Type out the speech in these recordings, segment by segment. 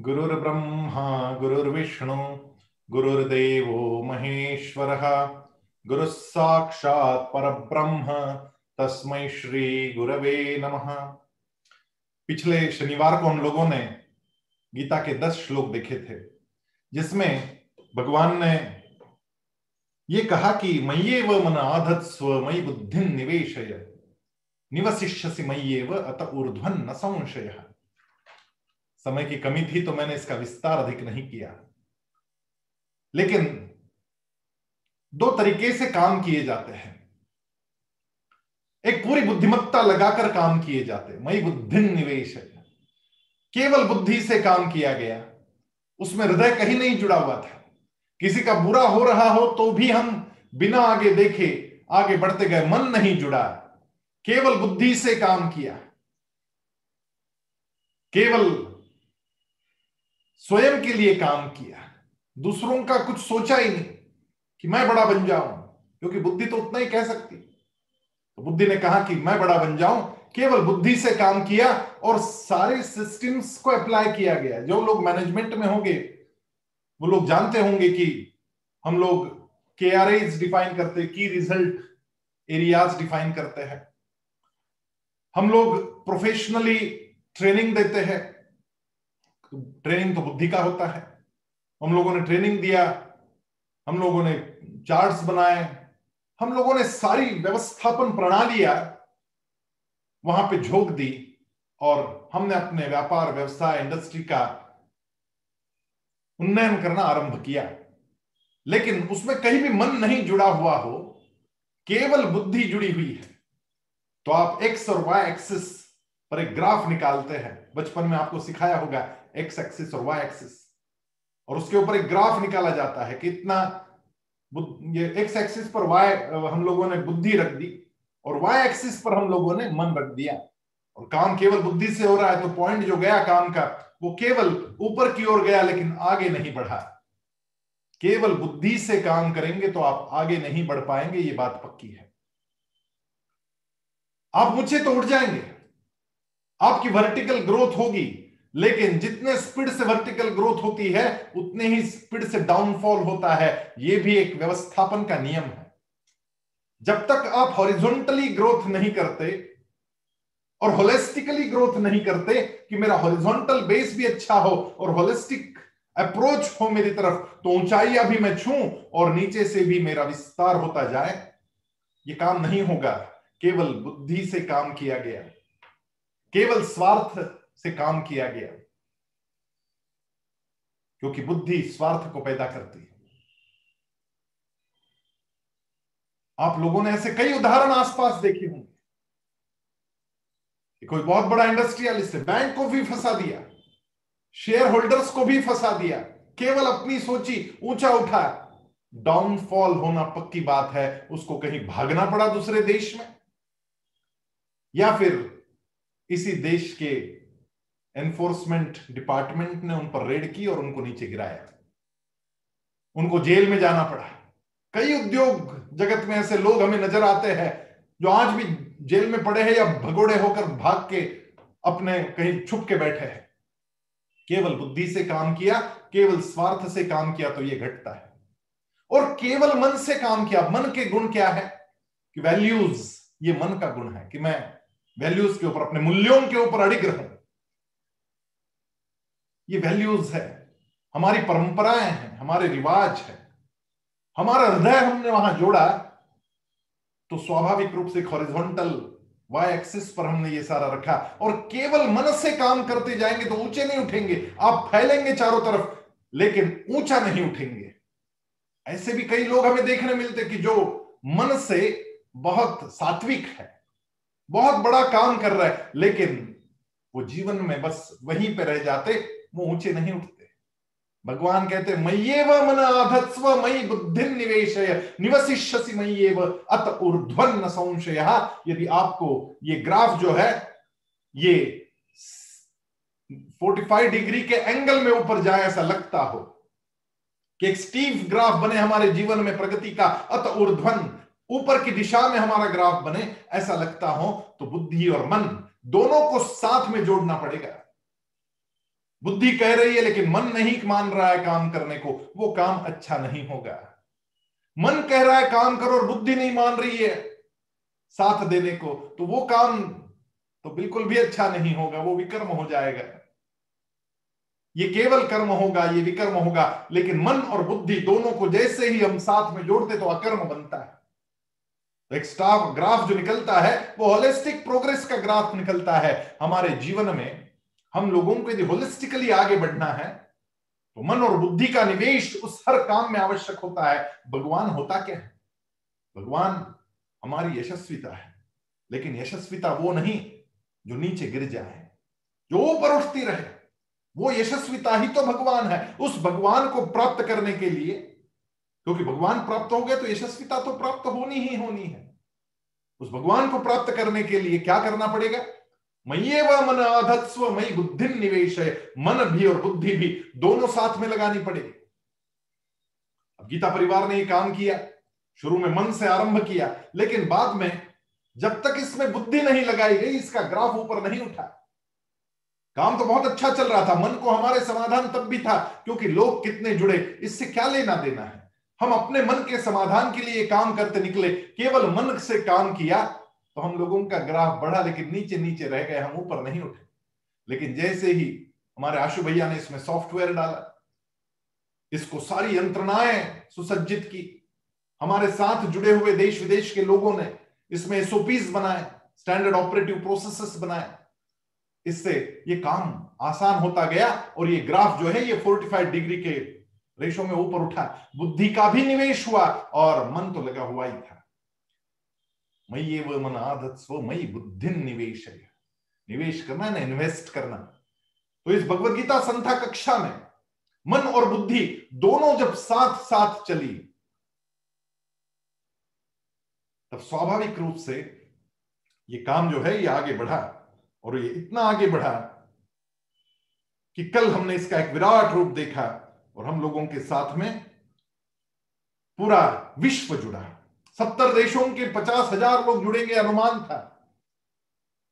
गुरुर्ब्रह्मा, गुरुर्विष्णु, गुरुर्देवो महेश्वरः गुरुः साक्षात् परब्रह्म, तस्मै श्री गुरवे नमः। पिछले शनिवार को हम लोगों ने गीता के दस श्लोक देखे थे, जिसमें भगवान ने ये कहा कि मये व मन आधत्स्व मई बुद्धि निवेशय निवशिष्यसि मये व अत ऊर्ध्वन न संशय। समय की कमी थी तो मैंने इसका विस्तार अधिक नहीं किया। लेकिन दो तरीके से काम किए जाते हैं। एक पूरी बुद्धिमत्ता लगाकर काम किए जाते मई बुद्धि निवेश केवल बुद्धि से काम किया गया। उसमें हृदय कहीं नहीं जुड़ा हुआ था। किसी का बुरा हो रहा हो तो भी हम बिना आगे देखे आगे बढ़ते गए, मन नहीं जुड़ा। केवल बुद्धि से काम किया। केवल स्वयं के लिए काम किया। दूसरों का कुछ सोचा ही नहीं कि मैं बड़ा बन जाऊँ, क्योंकि बुद्धि तो उतना ही कह सकती। तो बुद्धि ने कहा कि मैं बड़ा बन जाऊँ, केवल बुद्धि से काम किया और सारे सिस्टम्स को अप्लाई किया गया। जो लोग मैनेजमेंट में होंगे, वो लोग जानते होंगे कि हम लोग के आर एज डिफाइन करते की रिज़ल्ट एरियाज़ डिफाइन करते हैं। हम लोग प्रोफेशनली ट्रेनिंग देते हैं। ट्रेनिंग तो बुद्धि का होता है। हम लोगों ने ट्रेनिंग दिया, हम लोगों ने चार्ट्स बनाए, हम लोगों ने सारी व्यवस्थापन प्रणालियाँ वहाँ पे झोंक दी और हमने अपने व्यापार, व्यवसाय इंडस्ट्री का उन्नयन करना आरंभ किया। लेकिन उसमें कहीं भी मन नहीं जुड़ा हुआ हो, केवल बुद्धि जुड़ी हुई है तो आप एक्स और वाई एक्सिस पर एक ग्राफ निकालते हैं। बचपन में आपको सिखाया होगा एक्स एक्सिस और वाई एक्सिस और उसके ऊपर एक ग्राफ निकाला जाता है कि इतना ये एक्स एक्सिस पर वाई हम लोगों ने बुद्धि रख दी, और वाई एक्सिस पर हम लोगों ने मन रख दिया। और काम केवल बुद्धि से हो रहा है तो पॉइंट जो गया काम का, वो केवल ऊपर की ओर गया, लेकिन आगे नहीं बढ़ा। केवल बुद्धि से काम करेंगे तो आप आगे नहीं बढ़ पाएँगे, ये बात पक्की है। आप ऊँचे तो उठ जाएँगे। आपकी वर्टिकल ग्रोथ होगी। लेकिन जितने स्पीड से वर्टिकल ग्रोथ होती है, उतने ही स्पीड से डाउनफॉल होता है। यह भी एक व्यवस्थापन का नियम है। जब तक आप हॉरिजोंटली ग्रोथ नहीं करते और होलिस्टिकली ग्रोथ नहीं करते कि मेरा हॉरिजोंटल बेस भी अच्छा हो और होलिस्टिक अप्रोच हो मेरी तरफ़ तो ऊंचाई भी मैं छू और नीचे से भी मेरा विस्तार होता जाए, ये काम नहीं होगा। केवल बुद्धि से काम किया गया। केवल स्वार्थ से काम किया गया। क्योंकि बुद्धि स्वार्थ को पैदा करती है। आप लोगों ने ऐसे कई उदाहरण आसपास देखे होंगे कोई बहुत बड़ा इंडस्ट्रियलिस्ट है, बैंक को भी फंसा दिया शेयर होल्डर्स को भी फंसा दिया, केवल अपनी सोची ऊँचा उठा डाउनफॉल होना पक्की बात है, उसको कहीं भागना पड़ा दूसरे देश में? या फिर इसी देश के एनफोर्समेंट डिपार्टमेंट ने उन पर रेड की और उनको नीचे गिराया। उनको जेल में जाना पड़ा। कई उद्योग जगत में ऐसे लोग हमें नज़र आते हैं जो आज भी जेल में पड़े हैं या भगोड़े होकर भाग के अपने कहीं छुप के बैठे हैं। केवल बुद्धि से काम किया, केवल स्वार्थ से काम किया तो यह घटता है। और केवल मन से काम किया, मन के गुण क्या है? कि वैल्यूज़ ये मन का गुण है कि मैं वैल्यूज़ के ऊपर, अपने मूल्यों के ऊपर अड़िग रहूँ। ये वैल्यूज़ है। हमारी परंपराएँ हैं, हमारे रिवाज है। हमारा हृदय हमने वहाँ जोड़ा तो स्वाभाविक रूप से हॉरिजॉन्टल वाई एक्सिस पर हमने ये सारा रखा। और केवल मन से काम करते जाएँगे तो ऊँचे नहीं उठेंगे। आप फैलेंगे चारों तरफ़, लेकिन ऊँचा नहीं उठेंगे। ऐसे भी कई लोग हमें देखने मिलते कि जो मन से बहुत सात्विक है, बहुत बड़ा काम कर रहा है, लेकिन वो जीवन में बस वहीं पे रह जाते वो ऊँचे नहीं उठते। भगवान कहते मय्येव मन आधत्स्व मई बुद्धि निवेश निवशिष्यसि मय्येव अत ऊर्ध्वन संशय। यदि आपको ये ग्राफ जो है, ये 45 डिग्री के एंगल में ऊपर जाए ऐसा लगता हो कि एक स्टीव ग्राफ बने हमारे जीवन में प्रगति का, अत ऊर्ध्वन, ऊपर की दिशा में हमारा ग्राफ बने ऐसा लगता हो तो बुद्धि और मन दोनों को साथ में जोड़ना पड़ेगा। बुद्धि कह रही है, लेकिन मन नहीं मान रहा है काम करने को, वो काम अच्छा नहीं होगा। मन कह रहा है काम करो और बुद्धि नहीं मान रही है, साथ देने को तो वो काम तो बिल्कुल भी अच्छा नहीं होगा, वो विकर्म हो जाएगा। ये केवल कर्म होगा, ये विकर्म होगा, लेकिन मन और बुद्धि दोनों को जैसे ही हम साथ में जोड़ते तो अकर्म बनता है। तो एक स्टाफ, ग्राफ जो निकलता है, वो होलिस्टिक प्रोग्रेस का ग्राफ निकलता है। हमारे जीवन में हम लोगों को यदि होलिस्टिकली आगे बढ़ना है तो मन और बुद्धि का निवेश उस हर काम में आवश्यक होता है। भगवान होता क्या है? भगवान हमारी यशस्विता है, लेकिन यशस्विता वो नहीं जो नीचे गिर जाए, जो ऊपर उठती रहे, वो यशस्विता ही तो भगवान है। उस भगवान को प्राप्त करने के लिए, क्योंकि भगवान प्राप्त हो गए तो यशस्विता तो प्राप्त होनी ही होनी है। उस भगवान को प्राप्त करने के लिए क्या करना पड़ेगा? मये व मन अधत्स्व मई बुद्धि निवेश है मन भी और बुद्धि भी दोनों साथ में लगानी पड़ेगी। अब गीता परिवार ने ये काम किया, शुरू में मन से आरंभ किया, लेकिन बाद में जब तक इसमें बुद्धि नहीं लगाई गई, इसका ग्राफ ऊपर नहीं उठा। काम तो बहुत अच्छा चल रहा था, मन को हमारे समाधान तब भी था, क्योंकि लोग कितने जुड़े, इससे क्या लेना देना है? हम अपने मन के समाधान के लिए काम करते निकले, केवल मन से काम किया तो हम लोगों का ग्राफ बढ़ा, लेकिन नीचे नीचे रह गए, हम ऊपर नहीं उठे। लेकिन जैसे ही हमारे आशु भैया ने इसमें सॉफ्टवेयर डाला, इसको सारी यंत्रणाएँ सुसज्जित की, हमारे साथ जुड़े हुए देश विदेश के लोगों ने इसमें एसओपीज बनाए स्टैंडर्ड ऑपरेटिव प्रोसेसेस बनाए। इससे ये काम आसान होता गया और ये ग्राफ जो है, ये 45 डिग्री के रेशो में ऊपर उठा। बुद्धि का भी निवेश हुआ और मन तो लगा हुआ ही था। मई वो मन आदत स्व मई बुद्धि निवेश निवेश करना ना इन्वेस्ट करना। तो इस भगवदगीता संथा कक्षा में मन और बुद्धि दोनों जब साथ साथ चली, तब स्वाभाविक रूप से ये काम जो है, ये आगे बढ़ा और ये इतना आगे बढ़ा कि कल हमने इसका एक विराट रूप देखा और हम लोगों के साथ में पूरा विश्व जुड़ा। सत्तर देशों के पचास हज़ार लोग जुड़ेंगे, अनुमान था।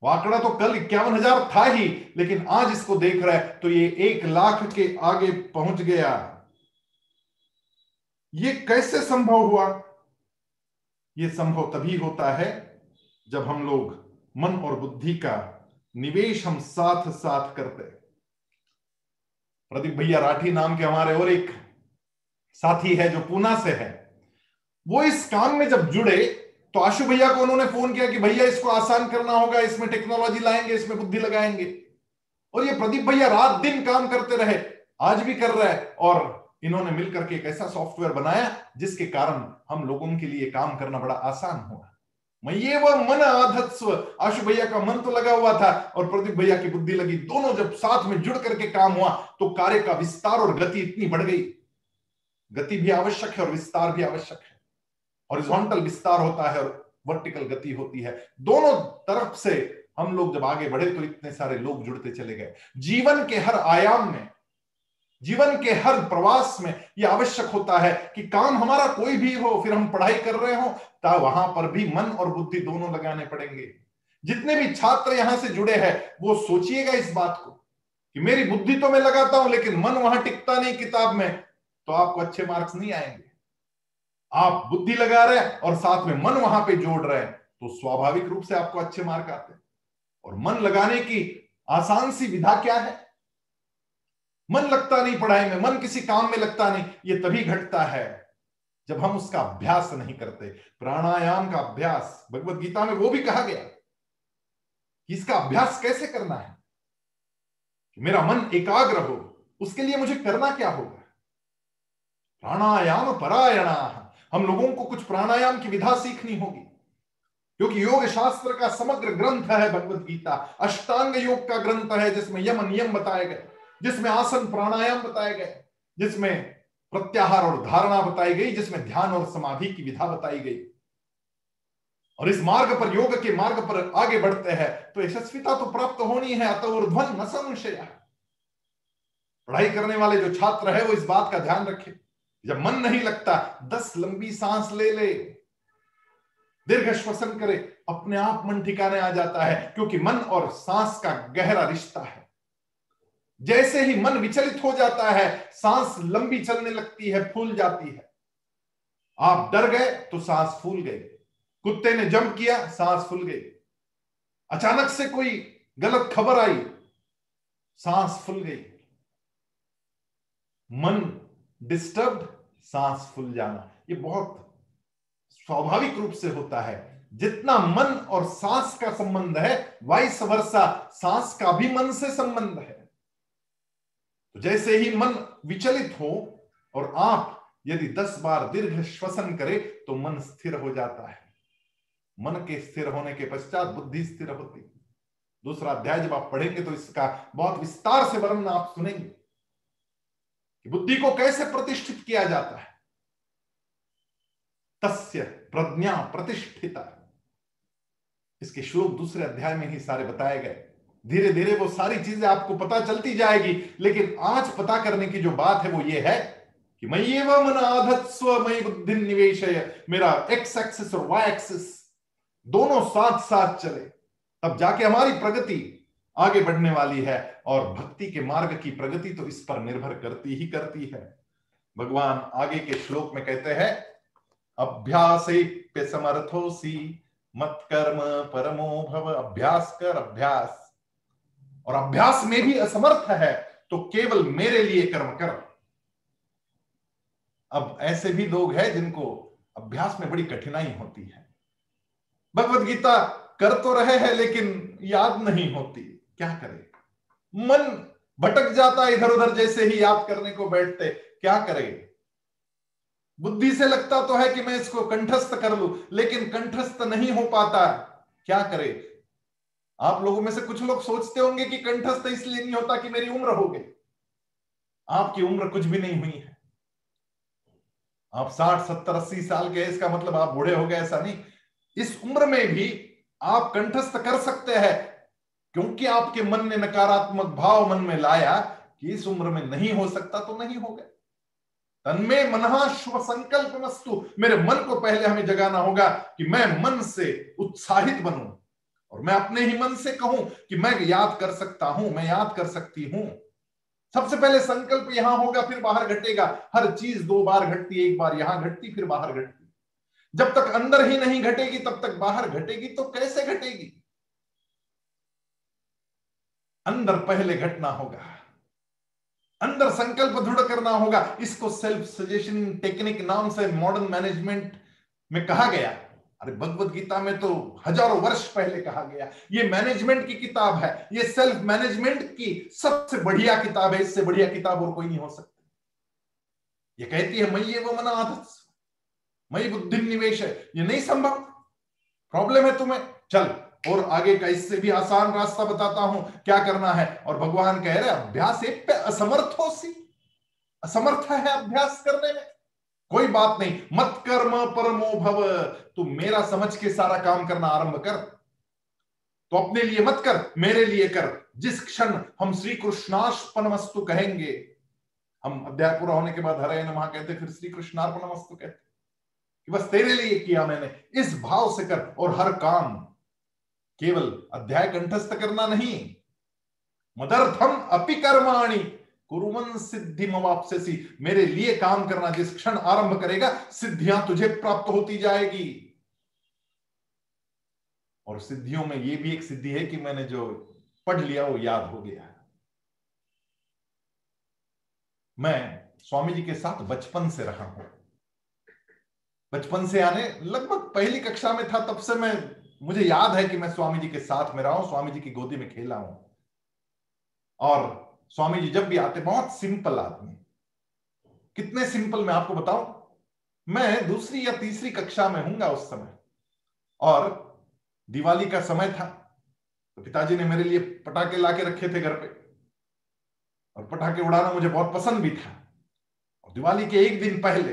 वो आंकड़ा तो कल इक्यावन हज़ार था ही, लेकिन आज इसको देख रहा है तो ये एक लाख के आगे पहुँच गया। ये कैसे संभव हुआ? ये संभव तभी होता है जब हम लोग मन और बुद्धि का निवेश हम साथ साथ करते प्रदीप भैया राठी नाम के हमारे और एक साथी है जो पूना से है। वो इस काम में जब जुड़े तो आशु भैया को उन्होंने फ़ोन किया कि भैया इसको आसान करना होगा, इसमें टेक्नोलॉजी लाएँगे, इसमें बुद्धि लगाएँगे। और ये प्रदीप भैया रात दिन काम करते रहे, आज भी कर रहे हैं, और इन्होंने मिलकर के एक ऐसा सॉफ्टवेयर बनाया, जिसके कारण हम लोगों के लिए काम करना बड़ा आसान हुआ मैं ये वह मन आधत्स्व आशु भैया का मन तो लगा हुआ था, और प्रदीप भैया की बुद्धि लगी। दोनों जब साथ में जुड़ करके काम हुआ तो कार्य का विस्तार और गति इतनी बढ़ गई। गति भी आवश्यक है और विस्तार भी आवश्यक है। हॉरिजॉन्टल विस्तार होता है और वर्टिकल गति होती है। दोनों तरफ़ से हम लोग जब आगे बढ़े तो इतने सारे लोग जुड़ते चले गए। जीवन के हर आयाम में, जीवन के हर प्रवास में यह आवश्यक होता है कि काम हमारा कोई भी हो, फिर हम पढ़ाई कर रहे हो, ता वहाँ पर भी मन और बुद्धि दोनों लगाने पड़ेंगे। जितने भी छात्र यहाँ से जुड़े हैं, वो सोचिएगा इस बात को कि मेरी बुद्धि तो मैं लगाता हूँ, लेकिन मन वहाँ टिकता नहीं किताब में तो आपको अच्छे मार्क्स नहीं आएँगे। आप बुद्धि लगा रहे हैं और साथ में मन वहाँ पे जोड़ रहे हैं तो स्वाभाविक रूप से आपको अच्छे मार्क आते हैं। और मन लगाने की आसान सी विधा क्या है? मन लगता नहीं पढ़ाई में, मन किसी काम में लगता नहीं, ये तभी घटता है जब हम उसका अभ्यास नहीं करते। प्राणायाम का अभ्यास, भगवत गीता में वो भी कहा गया इसका अभ्यास कैसे करना है? मेरा मन एकाग्र हो, उसके लिए मुझे करना क्या होगा? प्राणायाम परायणा। हम लोगों को कुछ प्राणायाम की विधा सीखनी होगी। क्योंकि योग शास्त्र का समग्र ग्रंथ है भगवत गीता। अष्टांग योग का ग्रंथ है जिसमें यम नियम बताए गए, जिसमें आसन प्राणायाम बताए गए, जिसमें प्रत्याहार और धारणा बताई गई, जिसमें ध्यान और समाधि की विधा बताई गई। और इस मार्ग पर, योग के मार्ग पर आगे बढ़ते हैं तो यशस्विता तो प्राप्त होनी है, अत ऊर्ध्वन न संशय। पढ़ाई करने वाले जो छात्र है, वो इस बात का ध्यान रखे। जब मन नहीं लगता, दस लंबी सांस ले ले। दीर्घ श्वसन करे, अपने आप मन ठिकाने आ जाता है, क्योंकि मन और सांस का गहरा रिश्ता है। जैसे ही मन विचलित हो जाता है, सांस लंबी चलने लगती है, फूल जाती है। आप डर गए तो सांस फूल गई। कुत्ते ने जंप किया, सांस फूल गई। अचानक से कोई गलत खबर आई, सांस फूल गई। मन डिस्टर्ब सांस फूल जाना। ये बहुत स्वाभाविक रूप से होता है। जितना मन और सांस का संबंध है वाइस वर्षा सांस का भी मन से संबंध है। तो जैसे ही मन विचलित हो और आप यदि दस बार दीर्घ श्वसन करे तो मन स्थिर हो जाता है। मन के स्थिर होने के पश्चात बुद्धि स्थिर होती। है दूसरा अध्याय जब आप पढ़ेंगे तो इसका बहुत विस्तार से वर्णन आप सुनेंगे। बुद्धि को कैसे प्रतिष्ठित किया जाता है? तस्य प्रज्ञा प्रतिष्ठिता। इसके श्लोक दूसरे अध्याय में ही सारे बताए गए। धीरे धीरे वो सारी चीज़ें आपको पता चलती जाएगी, लेकिन आज पता करने की जो बात है वो ये है कि मैं ये मन आधत्स्व मई बुद्धि निवेश मेरा एक्स एक्सिस और वाई एक्सिस दोनों साथ साथ चले। तब जाके हमारी प्रगति आगे बढ़ने वाली है और भक्ति के मार्ग की प्रगति तो इस पर निर्भर करती ही करती है। भगवान आगे के श्लोक में कहते हैं, अभ्यास पे समर्थोसी मत कर्म परमो भव, अभ्यास कर अभ्यास। और अभ्यास में भी असमर्थ है तो केवल मेरे लिए कर्म कर। अब ऐसे भी लोग हैं जिनको अभ्यास में बड़ी कठिनाई होती है। भगवत गीता कर तो रहे हैं, लेकिन याद नहीं होती। क्या करे? मन भटक जाता इधर उधर जैसे ही याद करने को बैठते। क्या करे? बुद्धि से लगता तो है कि मैं इसको कंठस्थ कर लू, लेकिन कंठस्थ नहीं हो पाता। क्या करे? आप लोगों में से कुछ लोग सोचते होंगे कि कंठस्थ इसलिए नहीं होता कि मेरी उम्र हो गई। आपकी उम्र कुछ भी नहीं हुई है। आप साठ, सत्तर, अस्सी साल के इसका मतलब आप बूढ़े हो गए, ऐसा नहीं। इस उम्र में भी आप कंठस्थ कर सकते हैं क्योंकि आपके मन ने नकारात्मक भाव मन में लाया कि इस उम्र में नहीं हो सकता तो नहीं हो गए तन्मे मनहा शुभ संकल्प वस्तु। मेरे मन को पहले हमें जगाना होगा कि मैं मन से उत्साहित बनूं और मैं अपने ही मन से कहूँ कि मैं याद कर सकता हूँ, मैं याद कर सकती हूँ। सबसे पहले संकल्प यहाँ होगा, फिर बाहर घटेगा। हर चीज़ दो बार घटती, एक बार यहाँ घटती, फिर बाहर घटती। जब तक अंदर ही नहीं घटेगी, तब तक बाहर घटेगी तो कैसे घटेगी? अंदर पहले घटना होगा। अंदर संकल्प दृढ़ करना होगा। इसको सेल्फ सजेशन टेक्निक नाम से मॉडर्न मैनेजमेंट में कहा गया। अरे भगवत गीता में तो हज़ारों वर्ष पहले कहा गया। ये मैनेजमेंट की किताब है। ये सेल्फ मैनेजमेंट की सबसे बढ़िया किताब है। इससे बढ़िया किताब और कोई नहीं हो सकती। ये कहती है मई ये वो मना आदत मई बुद्धि निवेश है। ये नहीं संभव। प्रॉब्लम है तुम्हें। चल। और आगे का इससे भी आसान रास्ता बताता हूँ, क्या करना है? और भगवान कह रहे अभ्यास एक पे असमर्थ हो सी। असमर्थ है अभ्यास करने में। कोई बात नहीं। मत कर्म परमो भव। तू मेरा समझ के सारा काम करना आरंभ कर। तो अपने लिए मत कर, मेरे लिए कर। जिस क्षण हम श्री कृष्णार्पण वस्तु कहेंगे, हम अध्याय पूरा होने के बाद हरे नमः कहते फिर श्री कृष्णार्पण वस्तु कहते बस तेरे लिए किया मैंने। इस भाव से कर और हर काम केवल अध्याय कंठस्थ करना नहीं। मदर्थम अपि कर्माणी। कुरुमन सिद्धि मवापसी मेरे लिए काम करना जिस क्षण आरंभ करेगा, सिद्धियाँ तुझे प्राप्त होती जाएगी। और सिद्धियों में यह भी एक सिद्धि है कि मैंने जो पढ़ लिया, वो याद हो गया। मैं स्वामी जी के साथ बचपन से रहा हूँ। बचपन से आने, लगभग पहली कक्षा में था, तब से मैं मुझे याद है कि मैं स्वामी जी के साथ में रहा हूँ, स्वामी जी की गोदी में खेला हूँ। और स्वामी जी जब भी आते, बहुत सिंपल आदमी। कितने सिंपल मैं आपको बताऊँ? मैं दूसरी या तीसरी कक्षा में हूँगा उस समय। और दिवाली का समय था तो पिताजी ने मेरे लिए पटाखे लाके रखे थे घर पे। और पटाखे उड़ाना मुझे बहुत पसंद भी था। और दिवाली के एक दिन पहले,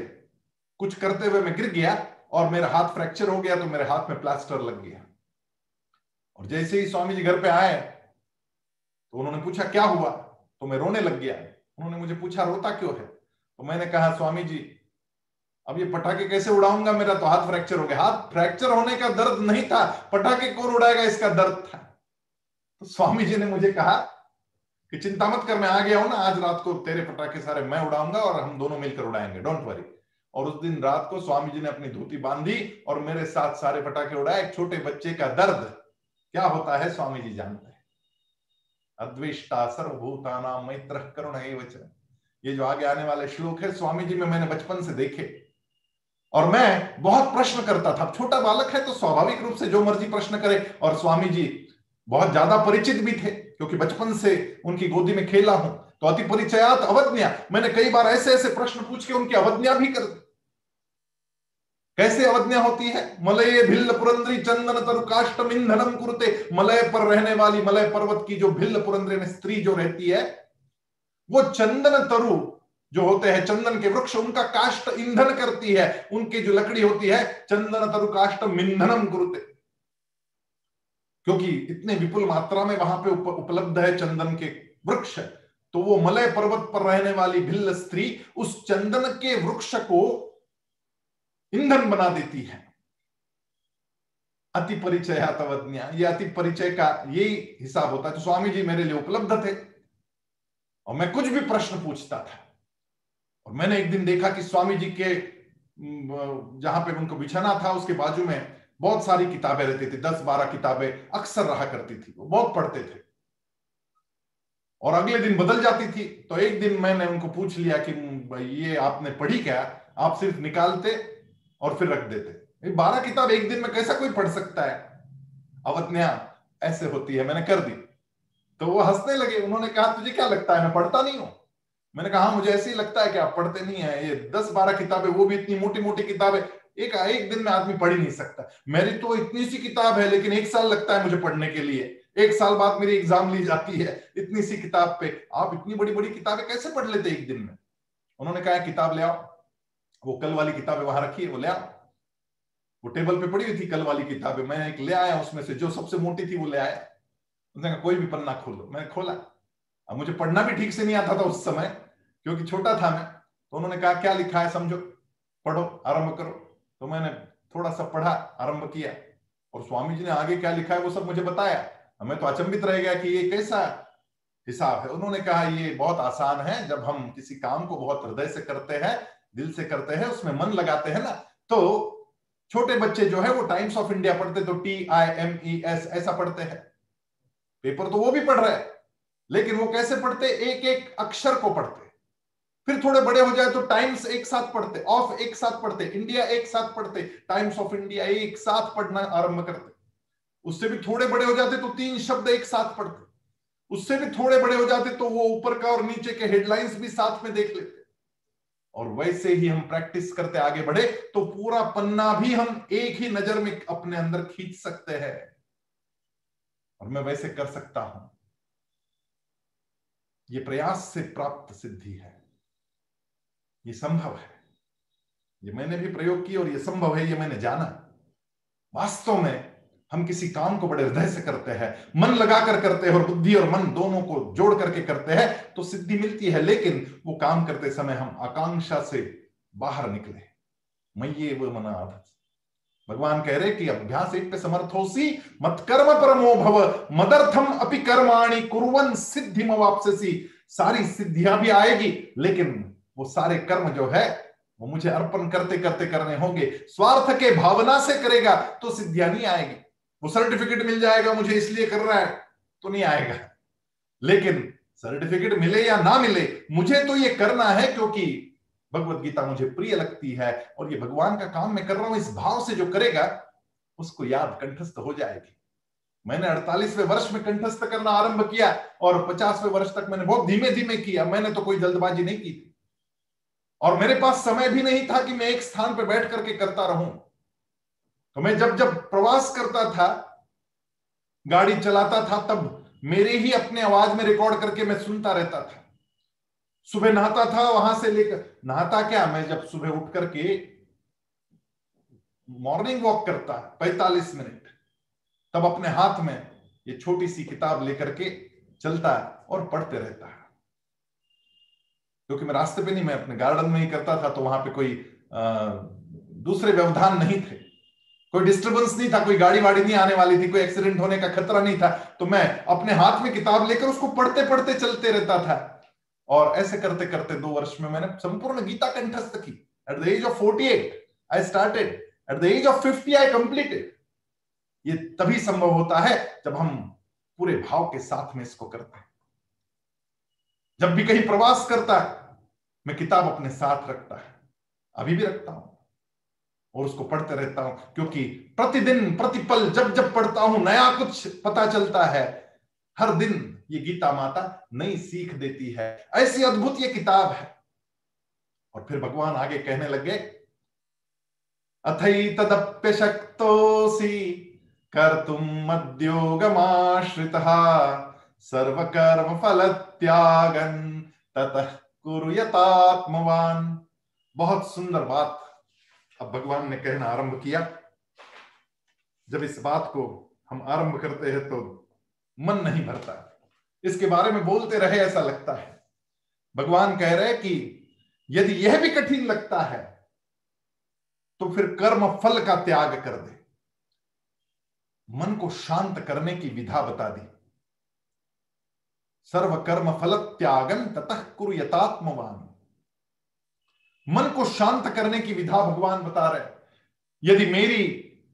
कुछ करते हुए मैं गिर गया और मेरा हाथ फ्रैक्चर हो गया तो मेरे हाथ में प्लास्टर लग गया। और जैसे ही स्वामी जी घर पे आए तो उन्होंने पूछा, क्या हुआ? तो मैं रोने लग गया। उन्होंने मुझे पूछा, रोता क्यों है? तो मैंने कहा, स्वामी जी, अब ये पटाखे कैसे उड़ाऊँगा मेरा तो हाथ फ्रैक्चर हो गया। हाथ फ्रैक्चर होने का दर्द नहीं था, पटाखे कौन उड़ाएगा इसका दर्द था। तो स्वामी जी ने मुझे कहा कि, चिंता मत कर, मैं आ गया हूँ ना, आज रात को तेरे पटाखे सारे मैं उड़ाऊँगा और हम दोनों मिलकर उड़ाएँगे, डोंट वरी। और उस दिन रात को स्वामी जी ने अपनी धोती बांधी और मेरे साथ सारे पटाखे उड़ाए। छोटे बच्चे का दर्द। क्या होता है? स्वामी जी जानते हैं। अद्वेष्टा सर्वभूताना मैत्र करुण वचन ये जो आगे आने वाले श्लोक है, स्वामी जी में मैंने बचपन से देखे। और मैं बहुत प्रश्न करता था। छोटा बालक है तो स्वाभाविक रूप से जो मर्ज़ी प्रश्न करे। और स्वामी जी बहुत ज़्यादा परिचित भी थे, क्योंकि बचपन से उनकी गोदी में खेला हूँ। तो अति परिचयात अवज्ञा। मैंने कई बार ऐसे ऐसे प्रश्न पूछ के उनकी अवज्ञा भी कर कैसे अवज्ञा होती है? मलय भिल्ल पुरंद्री चंदन तरु काष्टम ईंधनम कुरते। मलय पर रहने वाली मलय पर्वत की जो भिल्ल पुरंद्री स्त्री जो रहती है वो चंदन तरु जो होते हैं चंदन के वृक्ष उनका काष्ट ईंधन करती है। उनकी जो लकड़ी होती है चंदन तरु काष्ट मिंधनम कुरते। क्योंकि इतने विपुल मात्रा में वहाँ पे उप, उपलब्ध है चंदन के वृक्ष तो वो मलय पर्वत पर रहने वाली भिल्ल स्त्री उस चंदन के वृक्ष को ईंधन बना देती है। अति परिचय तवज्ञा ये अति परिचय का यही हिसाब होता है। तो स्वामी जी मेरे लिए उपलब्ध थे और मैं कुछ भी प्रश्न पूछता था। और मैंने एक दिन देखा कि स्वामी जी के जहाँ पे उनको बिछाना था, उसके बाजू में बहुत सारी किताबें रहती थी। दस बारह किताबें अक्सर रहा करती थी। वो बहुत पढ़ते थे। और अगले दिन बदल जाती थी। तो एक दिन मैंने उनको पूछ लिया कि ये आपने पढ़ी क्या? आप सिर्फ़ निकालते और फिर रख देते। बारह किताब एक दिन में कैसा कोई पढ़ सकता है? अवज्ञा ऐसे होती है मैंने कर दी। तो वो हंसने लगे। उन्होंने कहा तुझे क्या लगता है? मैं पढ़ता नहीं हूँ? मैंने कहा हाँ, मुझे ऐसे ही लगता है कि आप पढ़ते नहीं है। ये दस बारह किताबें वो भी इतनी मोटी मोटी किताबें। एक एक दिन में आदमी पढ़ ही नहीं सकता। मेरी तो इतनी सी किताब है लेकिन एक साल लगता है मुझे पढ़ने के लिए। एक साल बाद मेरी एग्ज़ाम ली जाती है इतनी सी किताब पे। आप इतनी बड़ी बड़ी किताबें कैसे पढ़ लेते एक दिन में? उन्होंने कहा किताब ले आओ। वो कल वाली किताबें वहाँ रखी है, वो ले आओ। वो टेबल पे पड़ी हुई थी कल वाली किताबें, मैं एक ले आया उसमें से, जो सबसे मोटी थी वो ले आया। उसने कहा, कोई भी पन्ना खोलो मैंने खोला। अब मुझे पढ़ना भी ठीक से नहीं आता था उस समय, क्योंकि छोटा था मैं। तो उन्होंने कहा, क्या लिखा है, समझो। पढ़ो, आरंभ करो। तो मैंने थोड़ा सा पढ़ा, आरंभ किया। और स्वामी जी ने आगे क्या लिखा है, वो सब मुझे बताया। हमें तो अचंबित रह गया कि ये कैसा हिसाब है। उन्होंने कहा, ये बहुत आसान है, जब हम किसी काम को बहुत हृदय से करते हैं दिल से करते हैं, उसमें मन लगाते हैं ना तो छोटे बच्चे जो है, वो टाइम्स ऑफ़ इंडिया पढ़ते तो T I M E S ऐसा पढ़ते हैं। पेपर तो वो भी पढ़ रहे हैं, लेकिन वो कैसे पढ़ते? एक एक अक्षर को पढ़ते। फिर थोड़े बड़े हो जाए तो टाइम्स एक साथ पढ़ते ऑफ़ एक साथ पढ़ते इंडिया एक साथ पढ़ते टाइम्स ऑफ़ इंडिया एक साथ पढ़ना आरंभ करते। उससे भी थोड़े बड़े हो जाते तो तीन शब्द एक साथ पढ़ते। उससे भी थोड़े बड़े हो जाते तो वो ऊपर का और नीचे के हेडलाइंस भी साथ में देख लेते। और वैसे ही हम प्रैक्टिस करते आगे बढ़े तो पूरा पन्ना भी हम एक ही नज़र में अपने अंदर खींच सकते हैं। और मैं वैसे कर सकता हूँ। ये प्रयास से प्राप्त सिद्धि है। ये संभव है। ये मैंने भी प्रयोग किया और ये संभव है, ये मैंने जाना। वास्तव में हम किसी काम को बड़े हृदय से करते हैं, मन लगाकर करते हैं और बुद्धि और मन दोनों को जोड़ करके करते हैं तो सिद्धि मिलती है, लेकिन वो काम करते समय हम आकांक्षा से बाहर निकले। मैं ये वो मना भगवान कह रहे कि अभ्यास एक पे समर्थ हो सी मत कर्म परमो भव, मदर्थम अपि कर्माणी कुरवन सिद्धि वापसी सारी सिद्धियाँ भी आएगी, लेकिन वो सारे कर्म जो है, वो मुझे अर्पण करते करते करने होंगे। स्वार्थ के भावना से करेगा तो सिद्धियाँ नहीं आएगी। वो सर्टिफिकेट मिल जाएगा, मुझे इसलिए कर रहा है तो नहीं आएगा। लेकिन सर्टिफिकेट मिले या ना मिले, मुझे तो ये करना है क्योंकि भगवत गीता मुझे प्रिय लगती है और ये भगवान का काम मैं कर रहा हूँ, इस भाव से जो करेगा, उसको याद कंठस्थ हो जाएगी। मैंने अड़तालीसवें वर्ष में कंठस्थ करना आरंभ किया और पचासवें वर्ष तक मैंने बहुत धीमे धीमे किया, मैंने तो कोई जल्दबाजी नहीं की थी। और मेरे पास समय भी नहीं था कि मैं एक स्थान पर बैठ करके करता रहूँ। तो मैं जब जब प्रवास करता था गाड़ी चलाता था तब मेरे ही अपने आवाज़ में रिकॉर्ड करके मैं सुनता रहता था। सुबह नहाता था वहाँ से लेकर नहाता क्या? मैं जब सुबह उठ करके मॉर्निंग वॉक करता पैतालीस मिनट तब अपने हाथ में ये छोटी सी किताब लेकर के चलता है और पढ़ते रहता। है क्योंकि मैं रास्ते पे नहीं मैं अपने गार्डन में ही करता था तो वहाँ पे कोई आ, दूसरे व्यवधान नहीं थे। कोई डिस्टरबेंस नहीं था, कोई गाड़ी वाड़ी नहीं आने वाली थी, कोई एक्सीडेंट होने का खतरा नहीं था तो मैं अपने हाथ में किताब लेकर उसको पढ़ते पढ़ते चलते रहता था। और ऐसे करते करते दो वर्ष में मैंने संपूर्ण गीता कंठस्थ की। At the age of forty eight I started at the age of fifty I completed ये तभी संभव होता है जब हम पूरे भाव के साथ में इसको करते हैं। जब भी कहीं प्रवास करता है, मैं किताब अपने साथ रखता है। अभी भी रखता हूँ। और उसको पढ़ते रहता हूँ, क्योंकि प्रतिदिन प्रतिपल जब जब पढ़ता हूँ, नया कुछ पता चलता है। हर दिन ये गीता माता नई सीख देती है। ऐसी अद्भुत ये किताब है। और फिर भगवान आगे कहने लगे, अथई तदप्य शक्तोसी कर तुम मद्योगमाश्रित सर्वकर्म फल त्यागन ततः कुरुयतात्मवान बहुत सुंदर बात। अब भगवान ने कहना आरंभ किया, जब इस बात को हम आरंभ करते हैं तो मन नहीं भरता। इसके बारे में बोलते रहे ऐसा लगता है। भगवान कह रहे कि यदि यह भी कठिन लगता है तो फिर कर्म फल का त्याग कर दे। मन को शांत करने की विधा बता दी। सर्व कर्म फल त्यागन ततः कुरु यथात्मवान मन को शांत करने की विधा भगवान बता रहे यदि मेरी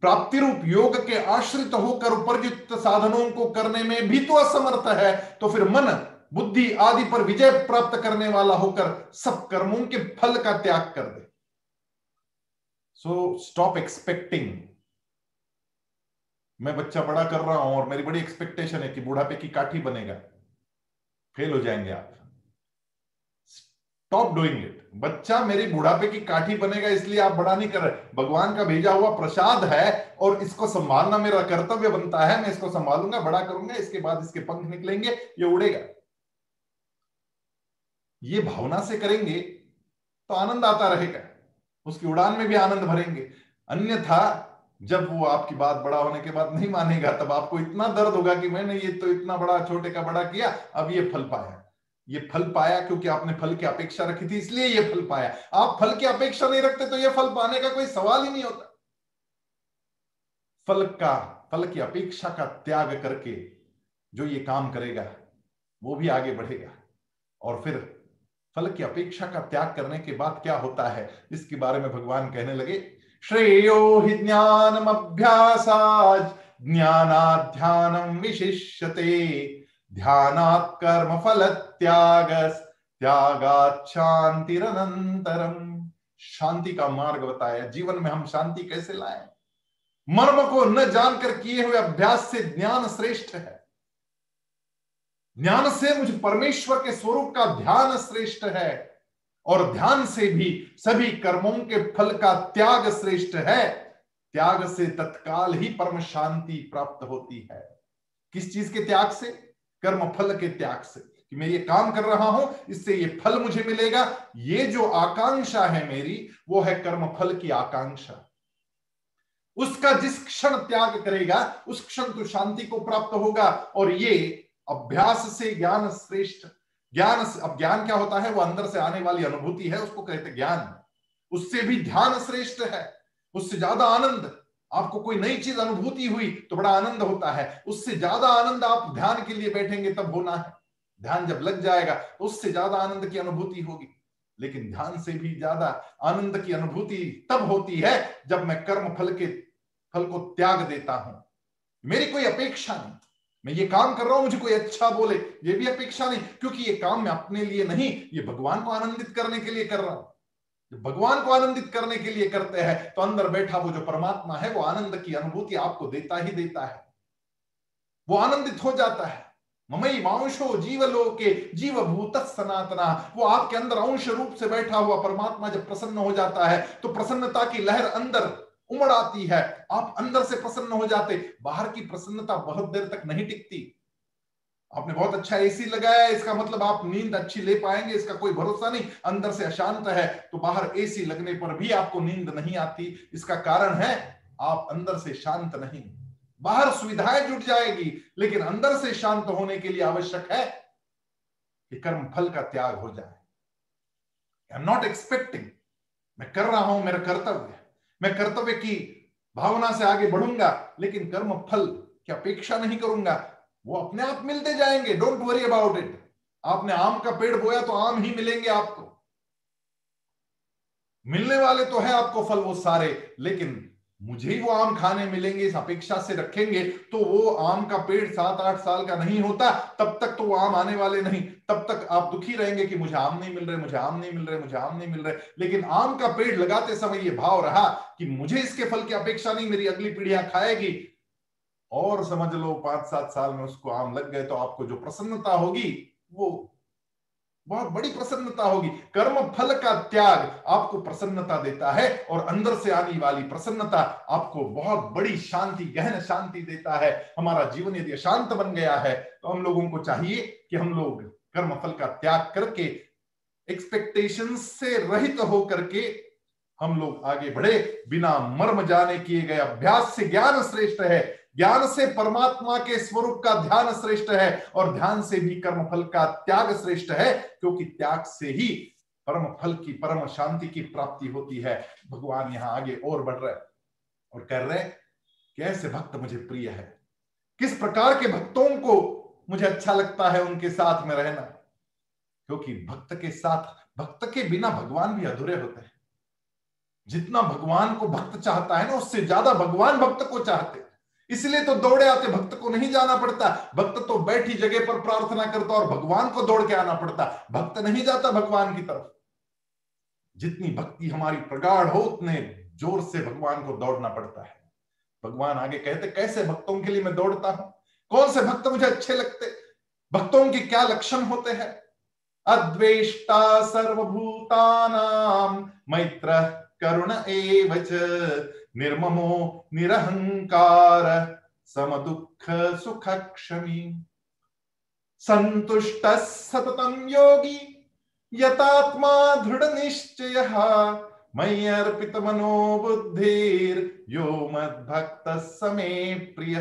प्राप्ति रूप योग के आश्रित होकर उपर्युक्त साधनों को करने में भी तो असमर्थ है तो फिर मन, बुद्धि आदि पर विजय प्राप्त करने वाला होकर सब कर्मों के फल का त्याग कर दे। सो स्टॉप एक्सपेक्टिंग मैं बच्चा बड़ा कर रहा हूँ और मेरी बड़ी एक्सपेक्टेशन है कि बुढ़ापे की काठी बनेगा। फेल हो जाएँगे आप। स्टॉप डूइंग इट बच्चा मेरी बुढ़ापे की काठी बनेगा, इसलिए आप बड़ा नहीं कर रहे। भगवान का भेजा हुआ प्रसाद है और इसको संभालना मेरा कर्तव्य बनता है, मैं इसको संभालूँगा, बड़ा करूँगा, इसके बाद इसके पंख निकलेंगे, ये उड़ेगा। ये भावना से करेंगे तो आनंद आता रहेगा, उसकी उड़ान में भी आनंद भरेंगे। अन्यथा जब वो आपकी बात बड़ा होने के बाद नहीं मानेगा, तब आपको इतना दर्द होगा कि मैंने ये तो इतना बड़ा, छोटे का बड़ा किया, अब ये फल पाया। ये फल पाया क्योंकि आपने फल की अपेक्षा रखी थी, इसलिए ये फल पाया। आप फल की अपेक्षा नहीं रखते तो ये फल पाने का कोई सवाल ही नहीं होता। फल का, फल की अपेक्षा का त्याग करके जो ये काम करेगा, वो भी आगे बढ़ेगा। और फिर फल की अपेक्षा का त्याग करने के बाद क्या होता है, इसके बारे में भगवान कहने लगे, श्रेयो ही ज्ञानम अभ्यासाज ज्ञानाध्यानम विशिष्यते। ध्यानात् त्याग त्यागात शांतिरनंतरम शांति का मार्ग बताया, जीवन में हम शांति कैसे लाए? मर्म को न जानकर किए हुए अभ्यास से ज्ञान श्रेष्ठ है। ज्ञान से मुझे परमेश्वर के स्वरूप का ध्यान श्रेष्ठ है, और ध्यान से भी सभी कर्मों के फल का त्याग श्रेष्ठ है। त्याग से तत्काल ही परम शांति प्राप्त होती है। किस चीज़ के त्याग से? कर्म फल के त्याग से कि मैं ये काम कर रहा हूँ, इससे ये फल मुझे मिलेगा। ये जो आकांक्षा है मेरी, वो है कर्म फल की आकांक्षा। उसका जिस क्षण त्याग करेगा, उस क्षण तो शांति को प्राप्त होगा। और ये अभ्यास से ज्ञान श्रेष्ठ, ज्ञान अब ज्ञान क्या होता है? वो अंदर से आने वाली अनुभूति है, उसको कहते ज्ञान। उससे भी ध्यान श्रेष्ठ है, उससे ज़्यादा आनंद। आपको कोई नई चीज़ अनुभूति हुई तो बड़ा आनंद होता है। उससे ज़्यादा आनंद आप ध्यान के लिए बैठेंगे तब होना है। ध्यान जब लग जाएगा तो उससे ज़्यादा आनंद की अनुभूति होगी। लेकिन ध्यान से भी ज़्यादा आनंद की अनुभूति तब होती है जब मैं कर्म फल के, फल को त्याग देता हूँ। मेरी कोई अपेक्षा नहीं। मैं ये काम कर रहा हूँ, मुझे कोई अच्छा बोले, ये भी अपेक्षा नहीं, क्योंकि ये काम मैं अपने लिए नहीं, ये भगवान को आनंदित करने के लिए कर रहा हूँ। जब भगवान को आनंदित करने के लिए करते हैं तो अंदर बैठा वो जो परमात्मा है, वो आनंद की अनुभूति आपको देता ही देता है। वो आनंदित हो जाता है। ममई मांशो जीवलोके जीव भूत सनातना। वो आपके अंदर अंश रूप से बैठा हुआ परमात्मा जब प्रसन्न हो जाता है तो प्रसन्नता की लहर अंदर उमड़ आती है। आप अंदर से प्रसन्न हो जाते, बाहर की प्रसन्नता बहुत देर तक नहीं टिकती। आपने बहुत अच्छा एसी लगाया इसका मतलब आप नींद अच्छी ले पाएँगे, इसका कोई भरोसा नहीं, अंदर से अशांत है तो बाहर एसी लगने पर भी आपको नींद नहीं आती। इसका कारण है, आप अंदर से शांत नहीं। बाहर सुविधाएँ जुट जाएगी, लेकिन अंदर से शांत होने के लिए आवश्यक है कि कर्म फल का त्याग हो जाए। आई एम नॉट एक्सपेक्टिंग मैं कर रहा हूँ, मेरा कर्तव्य मैं कर्तव्य की भावना से आगे बढ़ूँगा, लेकिन कर्म फल की अपेक्षा नहीं करूँगा। वो अपने आप मिलते जाएँगे डोंट वरी अबाउट इट आपने आम का पेड़ बोया तो आम ही मिलेंगे आपको। मिलने वाले तो है आपको फल वो सारे, लेकिन मुझे ही वो आम खाने मिलेंगे, इस अपेक्षा से रखेंगे तो वो आम का पेड़ सात आठ साल का नहीं होता, तब तक तो वो आम आने वाले नहीं। तब तक आप दुखी रहेंगे कि मुझे आम नहीं मिल रहे, मुझे आम नहीं मिल रहे, मुझे आम नहीं मिल रहे। लेकिन आम का पेड़ लगाते समय ये भाव रहा कि मुझे इसके फल की अपेक्षा नहीं, मेरी अगली पीढ़ियाँ खाएगी। और समझ लो पाँच सात साल में उसको आम लग गए तो आपको जो प्रसन्नता होगी, वो बहुत बड़ी प्रसन्नता होगी। कर्म फल का त्याग आपको प्रसन्नता देता है और अंदर से आने वाली प्रसन्नता आपको बहुत बड़ी शांति, गहन शांति देता है। हमारा जीवन यदि अशांत बन गया है तो हम लोगों को चाहिए कि हम लोग कर्म फल का त्याग करके एक्सपेक्टेशन से रहित होकर के हम लोग आगे बढ़े। बिना मर्म जाने किए गए अभ्यास से ज्ञान श्रेष्ठ है। ज्ञान से परमात्मा के स्वरूप का ध्यान श्रेष्ठ है और ध्यान से भी कर्म फल का त्याग श्रेष्ठ है, क्योंकि त्याग से ही परम फल की, परम शांति की प्राप्ति होती है। भगवान यहाँ आगे और बढ़ रहे और कह रहे कैसे भक्त मुझे प्रिय है? किस प्रकार के भक्तों को मुझे अच्छा लगता है उनके साथ में रहना? क्योंकि भक्त के साथ, भक्त के बिना भगवान भी अधूरे होते हैं। जितना भगवान को भक्त चाहता है ना, उससे ज़्यादा भगवान भक्त को चाहते इसलिए तो दौड़े आते भक्त को नहीं जाना पड़ता। भक्त तो बैठी जगह पर प्रार्थना करता और भगवान को दौड़ के आना पड़ता। भक्त नहीं जाता भगवान की तरफ़। जितनी भक्ति हमारी प्रगाढ़ हो, उतने ज़ोर से भगवान को दौड़ना पड़ता है। भगवान आगे कहते, कैसे भक्तों के लिए मैं दौड़ता हूँ? कौन से भक्त मुझे अच्छे लगते? भक्तों के क्या लक्षण होते हैं? अद्वेष्टा सर्वभूतानाम मैत्र करुण एवच। निर्ममो निरहंकार सम दुख सुख क्षमी संतुष्ट सततम योगी, यतात्मा दृढ़ निश्चय मयि अर्पित मनो बुद्धिर यो मद भक्त समे प्रिय।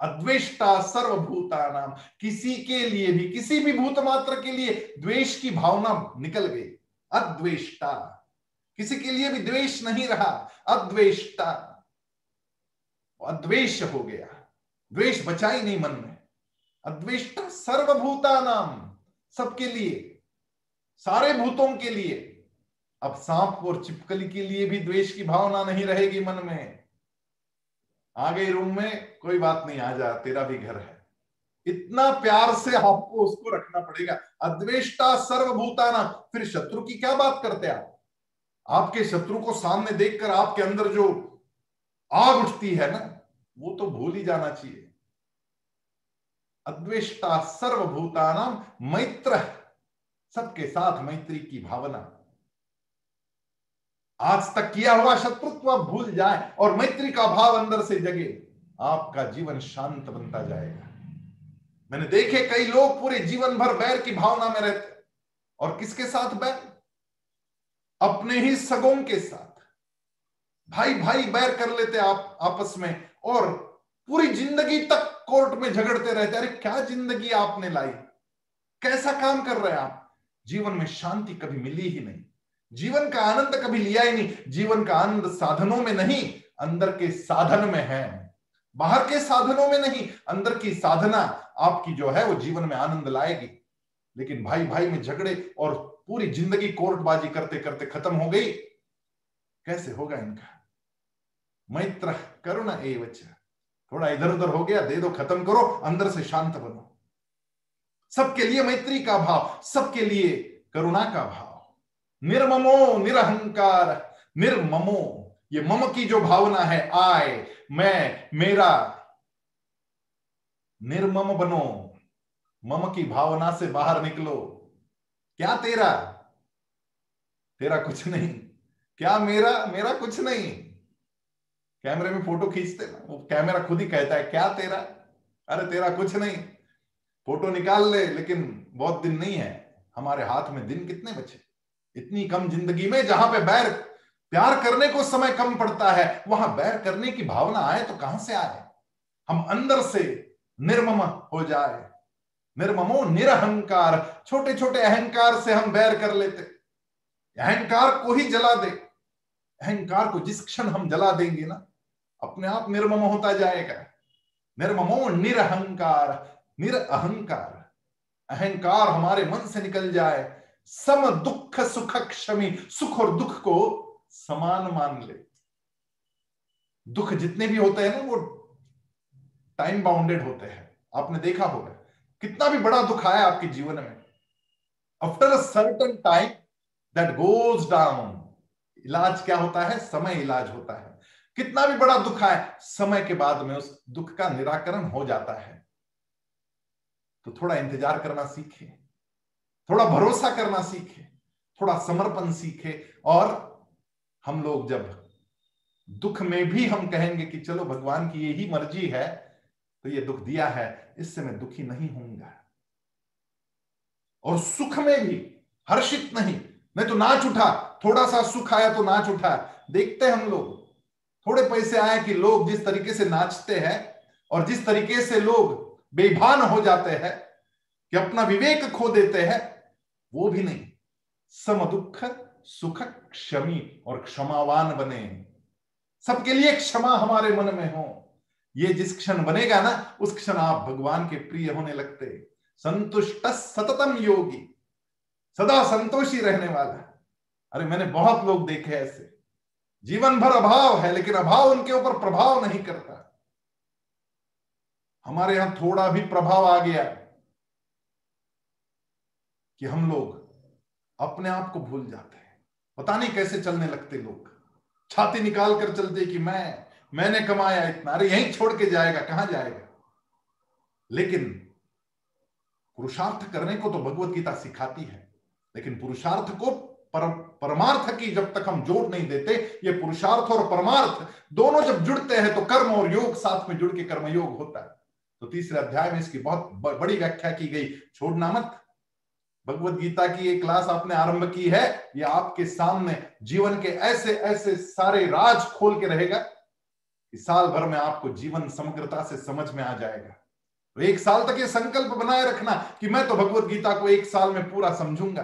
अद्वेष्टा सर्वभूता नाम किसी के लिए भी, किसी भी भूत मात्र के लिए द्वेष की भावना निकल गई। अद्वेष्टा। किसी के लिए भी द्वेष नहीं रहा अद्वेष्टा अद्वेष हो गया। द्वेष बचा ही नहीं मन में। अद्वेष्टा सर्वभूता नाम सबके लिए, सारे भूतों के लिए। अब सांप और चिपकली के लिए भी द्वेष की भावना नहीं रहेगी मन में। आ गई रूम में कोई बात नहीं, आ जा, तेरा भी घर है। इतना प्यार से आपको उसको रखना पड़ेगा। अद्वेष्टा सर्वभूताना। फिर शत्रु की क्या बात करते आप? आपके शत्रु को सामने देखकर आपके अंदर जो आग उठती है ना, वो तो भूल ही जाना चाहिए। अद्वेष्टा सर्वभूतानाम मैत्र, सबके साथ मैत्री की भावना। आज तक किया हुआ शत्रुत्व भूल जाए और मैत्री का भाव अंदर से जगे, आपका जीवन शांत बनता जाएगा। मैंने देखे कई लोग पूरे जीवन भर बैर की भावना में रहते और किसके साथ बैर? अपने ही सगों के साथ। भाई भाई बैर कर लेते आप, आपस में, और पूरी ज़िंदगी तक कोर्ट में झगड़ते रहते। अरे, क्या ज़िंदगी आपने लाई? कैसा काम कर रहे आप? जीवन में शांति कभी मिली ही नहीं। जीवन का आनंद कभी लिया ही नहीं। जीवन का आनंद साधनों में नहीं, अंदर के साधन में है। बाहर के साधनों में नहीं, अंदर की साधना आपकी जो है, वो जीवन में आनंद लाएगी। लेकिन भाई भाई में झगड़े और पूरी ज़िंदगी कोर्टबाजी करते करते खत्म हो गई। कैसे होगा इनका? मैत्र करुणा बच्चा थोड़ा इधर उधर हो गया, दे दो, खत्म करो, अंदर से शांत बनो। सबके लिए मैत्री का भाव, सबके लिए करुणा का भाव। निर्ममो, निरहंकार, निर्ममो। ये मम की जो भावना है, आय, मैं, मेरा। निर्मम बनो। मम की भावना से बाहर निकलो। क्या तेरा? तेरा कुछ नहीं। क्या मेरा मेरा कुछ नहीं? कैमरे में फ़ोटो खींचते ना, वो कैमरा खुद ही कहता है, क्या तेरा? अरे तेरा कुछ नहीं। फ़ोटो निकाल ले, लेकिन बहुत दिन नहीं है। हमारे हाथ में दिन कितने बचे? इतनी कम ज़िंदगी में जहाँ पे बैर, प्यार करने को समय कम पड़ता है, वहाँ बैर करने की भावना आए तो कहाँ से आए? हम अंदर से निर्मम हो जाए। निर्ममो निरहंकार छोटे छोटे अहंकार से हम बैर कर लेते। अहंकार को ही जला दे। अहंकार को जिस क्षण हम जला देंगे ना, अपने आप निर्मम होता जाएगा। निर्ममो निरहंकार, निरअहंकार। अहंकार हमारे मन से निकल जाए। सम दुख सुख क्षमी, सुख और दुख को समान मान ले। दुख जितने भी होते हैं ना, वो टाइम बाउंडेड होते हैं। आपने देखा होगा। कितना भी बड़ा दुख आया आपके जीवन में after a certain time that goes down इलाज क्या होता है? समय इलाज होता है। कितना भी बड़ा दुख आए, समय के बाद में उस दुख का निराकरण हो जाता है। तो थोड़ा इंतज़ार करना सीखे, थोड़ा भरोसा करना सीखे, थोड़ा समर्पण सीखे। और हम लोग जब दुख में भी हम कहेंगे कि चलो भगवान की यही मर्ज़ी है तो ये दुख दिया है इससे मैं दुखी नहीं होऊँगा। और सुख में भी हर्षित नहीं। मैं तो नाच उठा, थोड़ा सा सुख आया तो नाच उठा। देखते हम लोग। थोड़े पैसे आए कि लोग जिस तरीके से नाचते हैं और जिस तरीके से लोग बेभान हो जाते हैं कि अपना विवेक खो देते हैं, वो भी नहीं। सम दुख सुख, क्षमी और क्षमावान बने। सबके लिए क्षमा हमारे मन में हो। ये जिस क्षण बनेगा ना, उस क्षण आप भगवान के प्रिय होने लगते संतुष्ट सततम योगी, सदा संतोषी रहने वाला अरे, मैंने बहुत लोग देखे ऐसे। जीवन भर अभाव है, लेकिन अभाव उनके ऊपर प्रभाव नहीं करता। हमारे यहाँ थोड़ा भी प्रभाव आ गया कि हम लोग अपने आप को भूल जाते हैं। पता नहीं कैसे चलने लगते लोग। छाती निकाल कर चलते कि मैं मैंने कमाया इतना अरे यहीं छोड़ के जाएगा कहाँ जाएगा? लेकिन पुरुषार्थ करने को तो भगवत गीता सिखाती है लेकिन पुरुषार्थ को पर, परमार्थ की जब तक हम जोड़ नहीं देते ये पुरुषार्थ और परमार्थ दोनों जब जुड़ते हैं तो कर्म और योग साथ में जुड़ के कर्मयोग होता है। तो तीसरे अध्याय में इसकी बहुत बड़ी व्याख्या की गई छोड़ना मत। भगवत गीता की एक क्लास आपने आरंभ की है ये आपके सामने जीवन के ऐसे ऐसे सारे राज खोल के रहेगा। कि साल भर में आपको जीवन समग्रता से समझ में आ जाएगा। तो एक साल तक ये संकल्प बनाए रखना कि मैं तो भगवत गीता को एक साल में पूरा समझूँगा।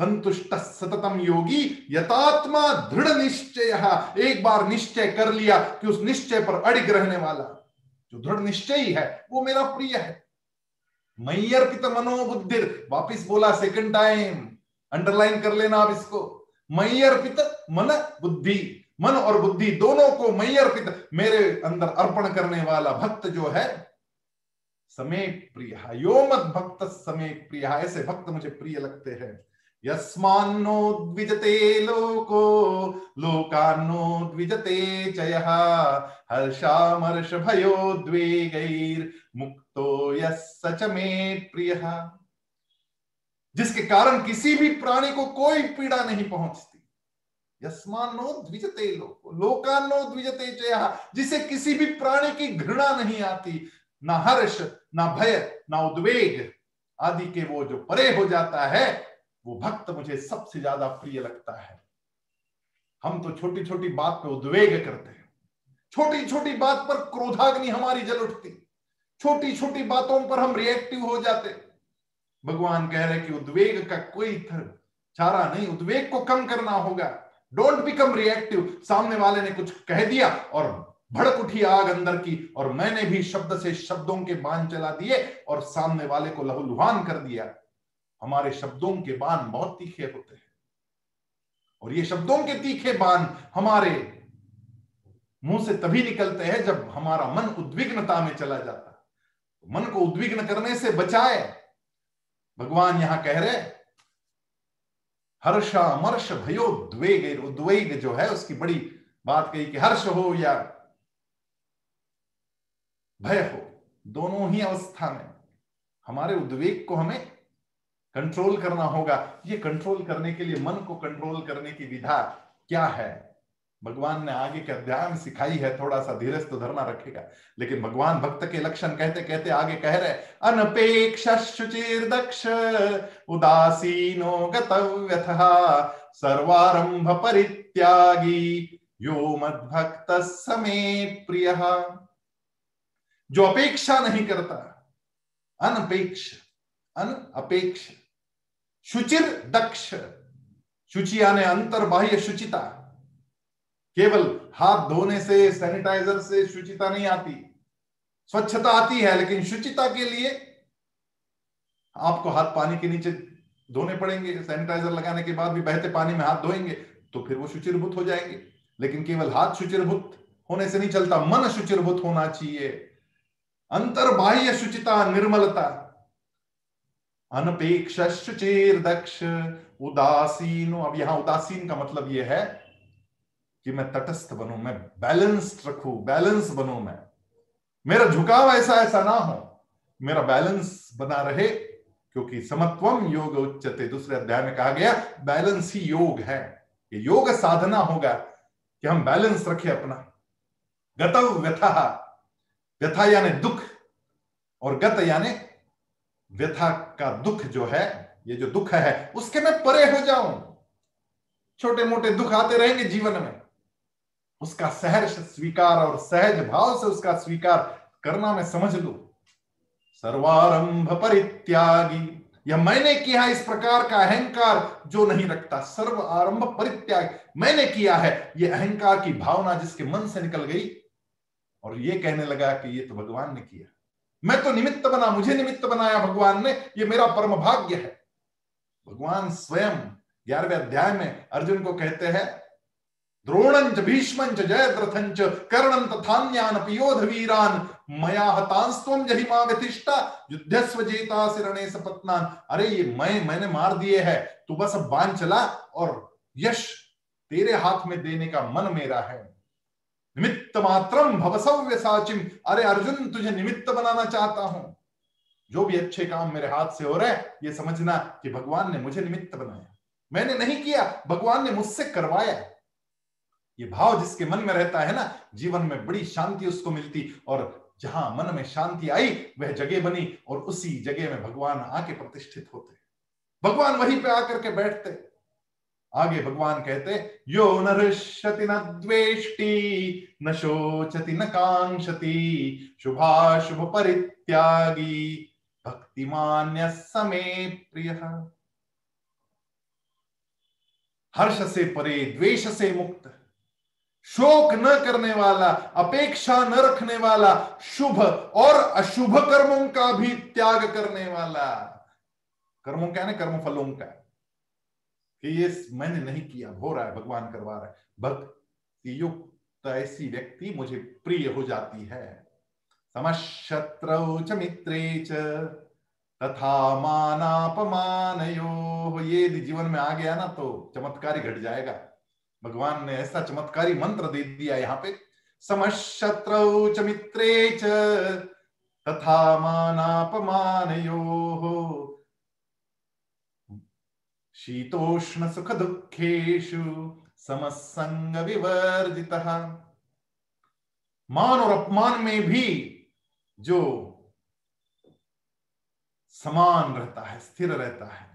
संतुष्ट सततम योगी यथात्मा दृढ़ निश्चय, एक बार निश्चय कर लिया कि उस निश्चय पर अड़िग रहने वाला। जो दृढ़ निश्चय ही है वो मेरा प्रिय है। मैयर्पित मनोबुद्धि वापिस बोला सेकंड टाइम अंडरलाइन कर लेना आप इसको। मैयर्पित मन बुद्धि मन और बुद्धि दोनों को मैयर्पित मेरे अंदर अर्पण करने वाला भक्त जो है समय प्रिय यो मत भक्त समय प्रिय ऐसे भक्त मुझे प्रिय लगते हैं। यस्मान्नो द्विजते लोको, लोकान्नो द्विजते चय हर्षामर्ष भयोद्वेगैर मुक्तो यच मे प्रिय। जिसके कारण किसी भी प्राणी को कोई पीड़ा नहीं पहुँचती। यस्मान्नो द्विजते लोको, लोकान्नो द्विजते चय जिसे किसी भी प्राणी की घृणा नहीं आती, ना हर्ष, ना भय, ना उद्वेग आदि के वो जो परे हो जाता है, वो भक्त मुझे सबसे ज़्यादा प्रिय लगता है। हम तो छोटी छोटी बात पे उद्वेग करते हैं। छोटी छोटी बात पर क्रोधाग्नि हमारी जल उठती। छोटी छोटी बातों पर हम रिएक्टिव हो जाते। भगवान कह रहे कि उद्वेग का कोई चारा नहीं, उद्वेग को कम करना होगा। डोंट बिकम रिएक्टिव सामने वाले ने कुछ कह दिया और भड़क उठी आग अंदर की और मैंने भी शब्द से शब्दों के बाण चला दिए और सामने वाले को लहूलुहान कर दिया। हमारे शब्दों के बाण बहुत तीखे होते हैं। और ये शब्दों के तीखे बाण हमारे मुँह से तभी निकलते हैं जब हमारा मन उद्विग्नता में चला जाता। मन को उद्विग्न करने से बचाए। भगवान यहाँ कह रहे हर्षा मर्ष भयो द्वेग उद्वेग जो है, उसकी बड़ी बात कही कि हर्ष हो या भय हो, दोनों ही अवस्था में हमारे उद्वेग को हमें कंट्रोल करना होगा। ये कंट्रोल करने के लिए मन को कंट्रोल करने की विधा क्या है? भगवान ने आगे के में सिखाई है थोड़ा सा धीरज तो धरना रखेगा। लेकिन भगवान भक्त के लक्षण कहते कहते आगे कह रहे अनपेक्ष दक्ष उदासीनो गतव्यथ, सर्वारंभ परित्यागी, यो मद भक्त समय प्रिय। जो अपेक्षा नहीं करता, अनपेक्ष अन अपेक्ष शुचिर दक्ष शुचि यानी अंतर बाह्य शुचिता केवल हाथ धोने से सैनिटाइजर से शुचिता नहीं आती। स्वच्छता आती है, लेकिन शुचिता के लिए आपको हाथ पानी के नीचे धोने पड़ेंगे सैनिटाइजर लगाने के बाद भी बहते पानी में हाथ धोएँगे तो फिर वो शुचिरभूत हो जाएँगे। लेकिन केवल हाथ शुचिरभूत होने से नहीं चलता, मन शुचिरभूत होना चाहिए। अंतर बाह्य शुचिता, निर्मलता। अनपेक्ष शुचिर दक्ष उदासीन। अब यहाँ उदासीन का मतलब यह है कि मैं तटस्थ बनू, मैं बैलेंस्ड रखू बैलेंस बनू मैं। मेरा झुकाव ऐसा ऐसा ना हो। मेरा बैलेंस बना रहे, क्योंकि समत्वम योग उच्चते दूसरे अध्याय में कहा गया बैलेंस ही योग है। ये योग साधना होगा कि हम बैलेंस रखें अपना। गतव व्यथा व्यथा यानी दुख, और गत यानी व्यथा का दुख जो है, ये जो दुख है, उसके मैं परे हो जाऊँ। छोटे मोटे दुख आते रहेंगे जीवन में। उसका सहर्ष स्वीकार और सहज भाव से उसका स्वीकार करना मैं समझ लू। सर्वारंभ परित्यागी। या मैंने किया इस प्रकार का अहंकार जो नहीं रखता। सर्व आरंभ परित्याग मैंने किया है। ये अहंकार की भावना जिसके मन से निकल गई और ये कहने लगा कि ये तो भगवान ने किया। मैं तो निमित्त बना, मुझे निमित्त बनाया भगवान ने। ये मेरा परम भाग्य है। भगवान स्वयं ग्यारहवें अध्याय में अर्जुन को कहते हैं द्रोणंच भीष्मंच जयद्रथंच कर्णं तथान्यान पियोध वीरान मया हतांस्तम युद्धस्व जेता सिरणे सपत्नान। अरे, ये मैं मैंने मार दिए है, तू बस अब बाँध चला, और यश तेरे हाथ में देने का मन मेरा है। निमित्त मात्रम भवसव्य साचिम अरे, अर्जुन, तुझे निमित्त बनाना चाहता हूँ। जो भी अच्छे काम मेरे हाथ से हो रहे ये समझना कि भगवान ने मुझे निमित्त बनाया। मैंने नहीं किया, भगवान ने मुझसे करवाया। ये भाव जिसके मन में रहता है ना, जीवन में बड़ी शांति उसको मिलती और जहाँ मन में शांति आई, वह जगह बनी और उसी जगह में भगवान आके प्रतिष्ठित होते। भगवान वहीं पे आकर के बैठते। आगे भगवान कहते, यो न ऋष्यति न द्वेष्टि, न शोचति न कांक्षति, शुभाशुभ परित्यागी, भक्तिमान्य समे प्रिय। हर्ष से परे, द्वेष से मुक्त। शोक न करने वाला, अपेक्षा न रखने वाला, शुभ और अशुभ कर्मों का भी त्याग करने वाला। कर्मों का है ना कर्म फलों का। कि ये मैंने नहीं किया, हो रहा है, भगवान करवा रहा है। भक्ति युक्त ऐसी व्यक्ति मुझे प्रिय हो जाती है। समशत्रौ च मित्रे च, तथा मानापमान यो ये जीवन में आ गया ना तो चमत्कार घट जाएगा। भगवान ने ऐसा चमत्कारी मंत्र दे दिया यहाँ पे, समशत्रौ च मित्रे च, तथा मानापमान शीतोष्ण सुख दुखेशु समसंग विवर्जित मान और अपमान में भी जो समान रहता है, स्थिर रहता है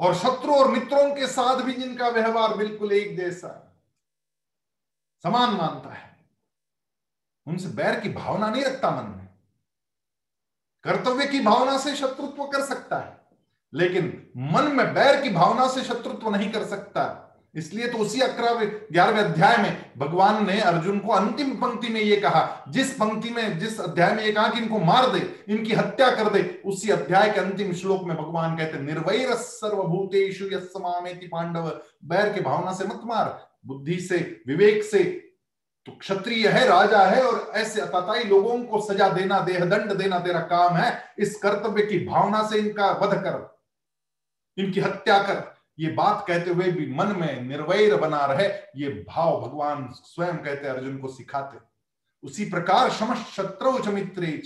और शत्रु और मित्रों के साथ भी जिनका व्यवहार बिल्कुल एक जैसा समान मानता है। उनसे बैर की भावना नहीं रखता मन में। कर्तव्य की भावना से शत्रुत्व कर सकता है, लेकिन मन में बैर की भावना से शत्रुत्व नहीं कर सकता। इसलिए तो उसी अक्रावे ग्यारहवें अध्याय में भगवान ने अर्जुन को अंतिम पंक्ति में यह कहा, जिस पंक्ति में, जिस अध्याय में ये कहा कि इनको मार दे, इनकी हत्या कर दे, उसी अध्याय के अंतिम श्लोक में भगवान कहते निर्वैर सर्वभूतेषु यमामेति पांडव, बैर की भावना से मत मार, बुद्धि से, विवेक से। तो क्षत्रिय है, राजा है, और ऐसे अताताई लोगों को सजा देना, देहदंड देना तेरा काम है, इस कर्तव्य की भावना से इनका वध कर, इनकी हत्या कर। ये बात कहते हुए भी मन में निर्वैर बना रहे, ये भाव भगवान स्वयं कहते अर्जुन को सिखाते उसी प्रकार शम शत्रु मित्रे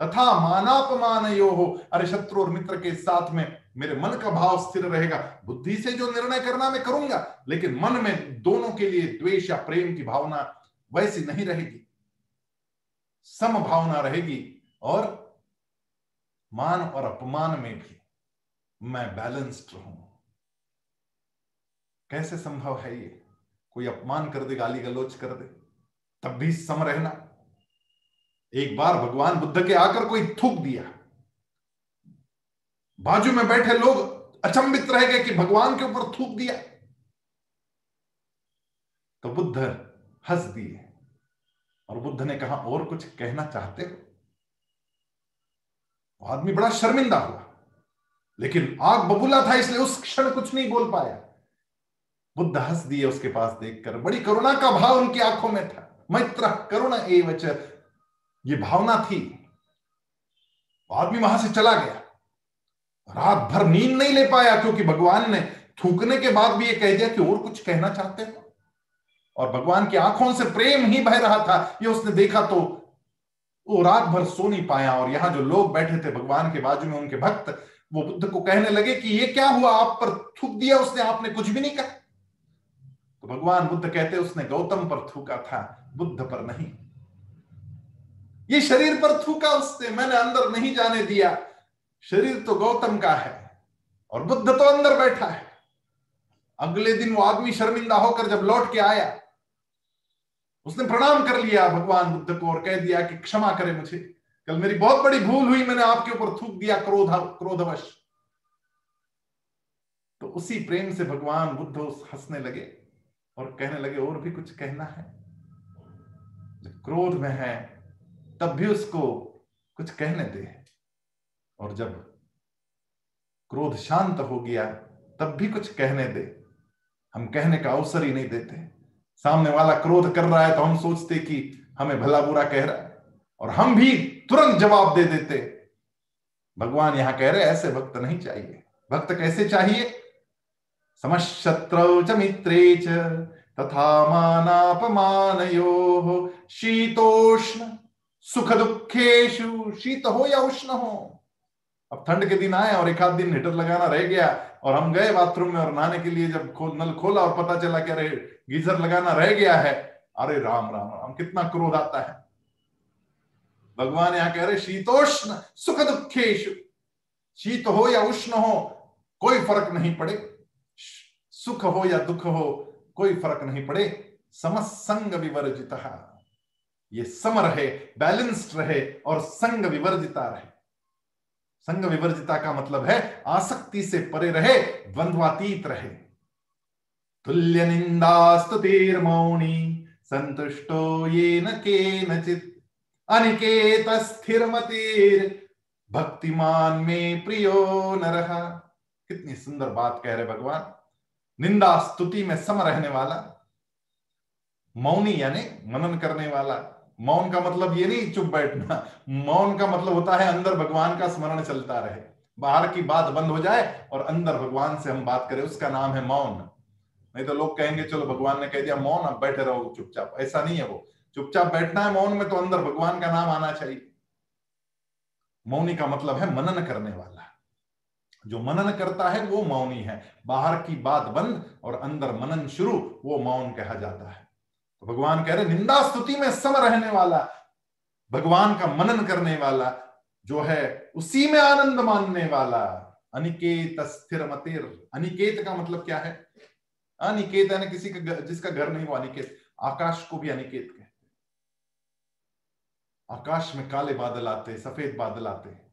तथा मानापमान यो हो अरे शत्रु और मित्र के साथ में मेरे मन का भाव स्थिर रहेगा। बुद्धि से जो निर्णय करना मैं करूँगा, लेकिन मन में दोनों के लिए द्वेष या प्रेम की भावना वैसी नहीं रहेगी। सम भावना रहेगी और मान और अपमान में भी मैं बैलेंस्ड रहूँगा कैसे संभव है ये? कोई अपमान कर दे, गाली गलोच कर दे, तब भी सम रहना। एक बार भगवान बुद्ध के आकर कोई थूक दिया। बाजू में बैठे लोग अचंबित रह गए कि भगवान के ऊपर थूक दिया। तो बुद्ध हंस दिए और बुद्ध ने कहा, और कुछ कहना चाहते हो? आदमी बड़ा शर्मिंदा हुआ, लेकिन आग बबूला था, इसलिए उस क्षण कुछ नहीं बोल पाया। बुद्ध हंस दिए उसके पास देखकर, बड़ी करुणा का भाव उनकी आँखों में था। मैत्र, करुणा एवच, ये भावना थी। आदमी वहाँ से चला गया। रात भर नींद नहीं ले पाया क्योंकि भगवान ने थूकने के बाद भी ये कह दिया कि और कुछ कहना चाहते हो? और भगवान की आँखों से प्रेम ही बह रहा था। ये उसने देखा तो वो रात भर सो नहीं पाया और यहाँ जो लोग बैठे थे भगवान के बाजू में उनके भक्त, वो बुद्ध को कहने लगे कि ये क्या हुआ? आप पर थूक दिया उसने, आपने कुछ भी नहीं कहा। भगवान बुद्ध कहते उसने गौतम पर थूका था, बुद्ध पर नहीं। ये शरीर पर थूका उसने, मैंने अंदर नहीं जाने दिया। शरीर तो गौतम का है, और बुद्ध तो अंदर बैठा है। अगले दिन वो आदमी शर्मिंदा होकर जब लौट के आया, उसने प्रणाम कर लिया भगवान बुद्ध को और कह दिया कि क्षमा करे मुझे। कल मेरी बहुत बड़ी भूल हुई, मैंने आपके ऊपर थूक दिया क्रोध, क्रोधवश। तो उसी प्रेम से भगवान बुद्ध हंसने लगे। और कहने लगे, और भी कुछ कहना है? जब क्रोध में है, तब भी उसको कुछ कहने दे। और जब क्रोध शांत हो गया, तब भी कुछ कहने दे। हम कहने का अवसर ही नहीं देते। सामने वाला क्रोध कर रहा है तो हम सोचते कि हमें भला बुरा कह रहा है। और हम भी तुरंत जवाब दे देते। भगवान यहाँ कह रहे ऐसे भक्त नहीं चाहिए। भक्त कैसे चाहिए? समशत्रौ च मित्रे च तथा शीतोष्ण सुख दुखेशु शीत हो या उष्ण हो अब ठंड के दिन आए और एक आध दिन हीटर लगाना रह गया और हम गए बाथरूम में और नहाने के लिए जब खोल नल खोला और पता चला कि अरे गीजर लगाना रह गया है, अरे राम राम राम कितना क्रोध आता है। भगवान यहाँ कह रहे, शीतोष्ण सुख दुखेश शीत हो या उष्ण हो कोई फ़र्क नहीं पड़े। सुख हो या दुख हो कोई फ़र्क नहीं पड़े। समसंग विवर्जित। ये सम रहे बैलेंस्ड रहे और संग विवर्जिता रहे। संग विवर्जिता का मतलब है आसक्ति से परे रहे, द्वंद्वातीत रहे। तुल्य निंदा स्तुतिर मौनी संतुष्टो ये न के नचित अनिकेत स्थिर मतिर भक्तिमान में प्रियो न रहा कितनी सुंदर बात कह रहे भगवान। निंदा स्तुति में सम रहने वाला, मौनी यानी मनन करने वाला। मौन का मतलब ये नहीं चुप बैठना, मौन का मतलब होता है अंदर भगवान का स्मरण चलता रहे। बाहर की बात बंद हो जाए और अंदर भगवान से हम बात करें, उसका नाम है मौन। नहीं तो लोग कहेंगे, चलो भगवान ने कह दिया, मौन, अब बैठे रहो चुपचाप। ऐसा नहीं है वो। चुपचाप बैठना है मौन में तो अंदर भगवान का नाम आना चाहिए। मौनी का मतलब है मनन करने वाला। जो मनन करता है, वो मौनी है। बाहर की बात बंद और अंदर मनन शुरू, वो मौन कहा जाता है। तो भगवान कह रहे, निंदा स्तुति में सम रहने वाला, भगवान का मनन करने वाला, जो है, उसी में आनंद मानने वाला। अनिकेत स्थिर मतिर। अनिकेत का मतलब क्या है? अनिकेत है ना किसी का जिसका घर नहीं, वो अनिकेत। आकाश को भी अनिकेत कहते आकाश में काले बादल आते, सफ़ेद बादल आते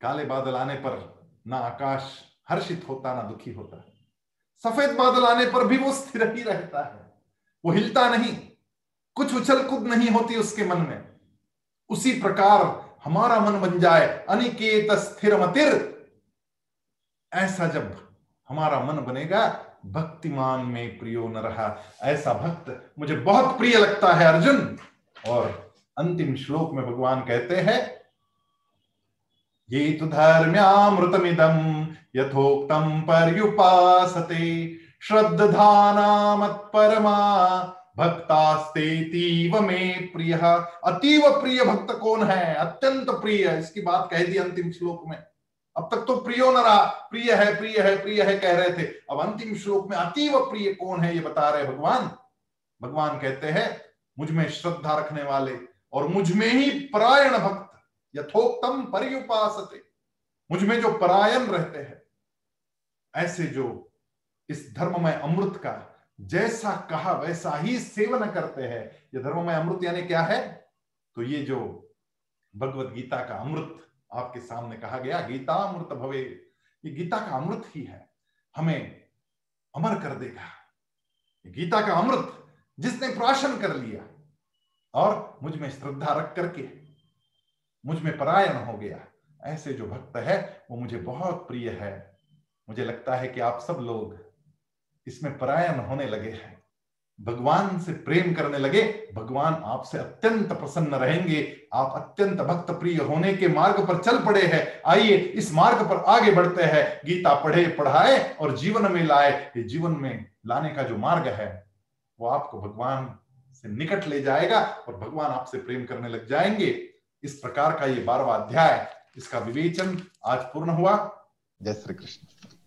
काले बादल आने पर ना आकाश हर्षित होता, ना दुखी होता। है सफ़ेद बादल आने पर भी वो स्थिर ही रहता है। वो हिलता नहीं, कुछ उछल कूद नहीं होती उसके मन में। उसी प्रकार हमारा मन बन जाए, अनिकेत स्थिर मतिर। ऐसा जब हमारा मन बनेगा, भक्तिमान में प्रियो न रहा। ऐसा भक्त मुझे बहुत प्रिय लगता है, अर्जुन। और अंतिम श्लोक में भगवान कहते हैं ये तो धर्म्यामृतमिदम यथोक्तम पर्युपासते। श्रद्धाना मत्परमा भक्तास्तेतीव में प्रिय। अतीव प्रिय भक्त कौन है? अत्यंत प्रिय। इसकी बात कह दी अंतिम श्लोक में। अब तक तो प्रियो न रहा। प्रिय है प्रिय है प्रिय है कह रहे थे। अब अंतिम श्लोक में अतीव प्रिय कौन है ये बता रहे भगवान? भगवान कहते हैं, मुझमें श्रद्धा रखने वाले और मुझमें ही परायण भक्त यथोक्तम पर्युपासते। मुझमें जो परायण रहते हैं, ऐसे जो इस धर्ममय अमृत का जैसा कहा वैसा ही सेवन करते हैं, ये धर्ममय अमृत यानी क्या है? तो ये जो भगवत गीता का अमृत आपके सामने कहा गया गीता अमृत भवे, ये गीता का अमृत ही है। हमें अमर कर देगा। गीता का अमृत जिसने प्राशन कर लिया और मुझमें श्रद्धा रख करके मुझमें परायण हो गया। ऐसे जो भक्त है, वो मुझे बहुत प्रिय है। मुझे लगता है कि आप सब लोग इसमें परायण होने लगे हैं। भगवान से प्रेम करने लगे। भगवान आपसे अत्यंत प्रसन्न रहेंगे। आप अत्यंत भक्त प्रिय होने के मार्ग पर चल पड़े हैं। आइए, इस मार्ग पर आगे बढ़ते हैं। गीता पढ़े, पढ़ाए और जीवन में लाए। ये जीवन में लाने का जो मार्ग है, वो आपको भगवान से निकट ले जाएगा और भगवान आपसे प्रेम करने लग जाएँगे। इस प्रकार का ये बारवा अध्याय इसका विवेचन आज पूर्ण हुआ। जय श्री कृष्ण।